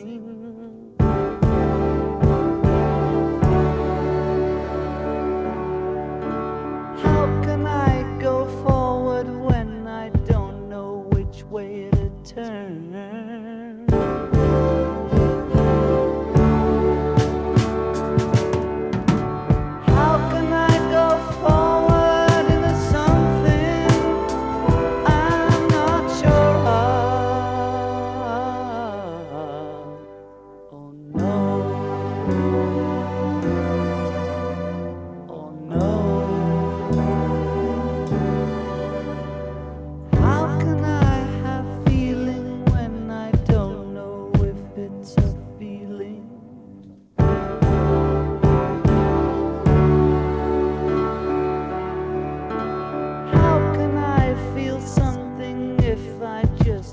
sing.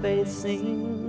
facing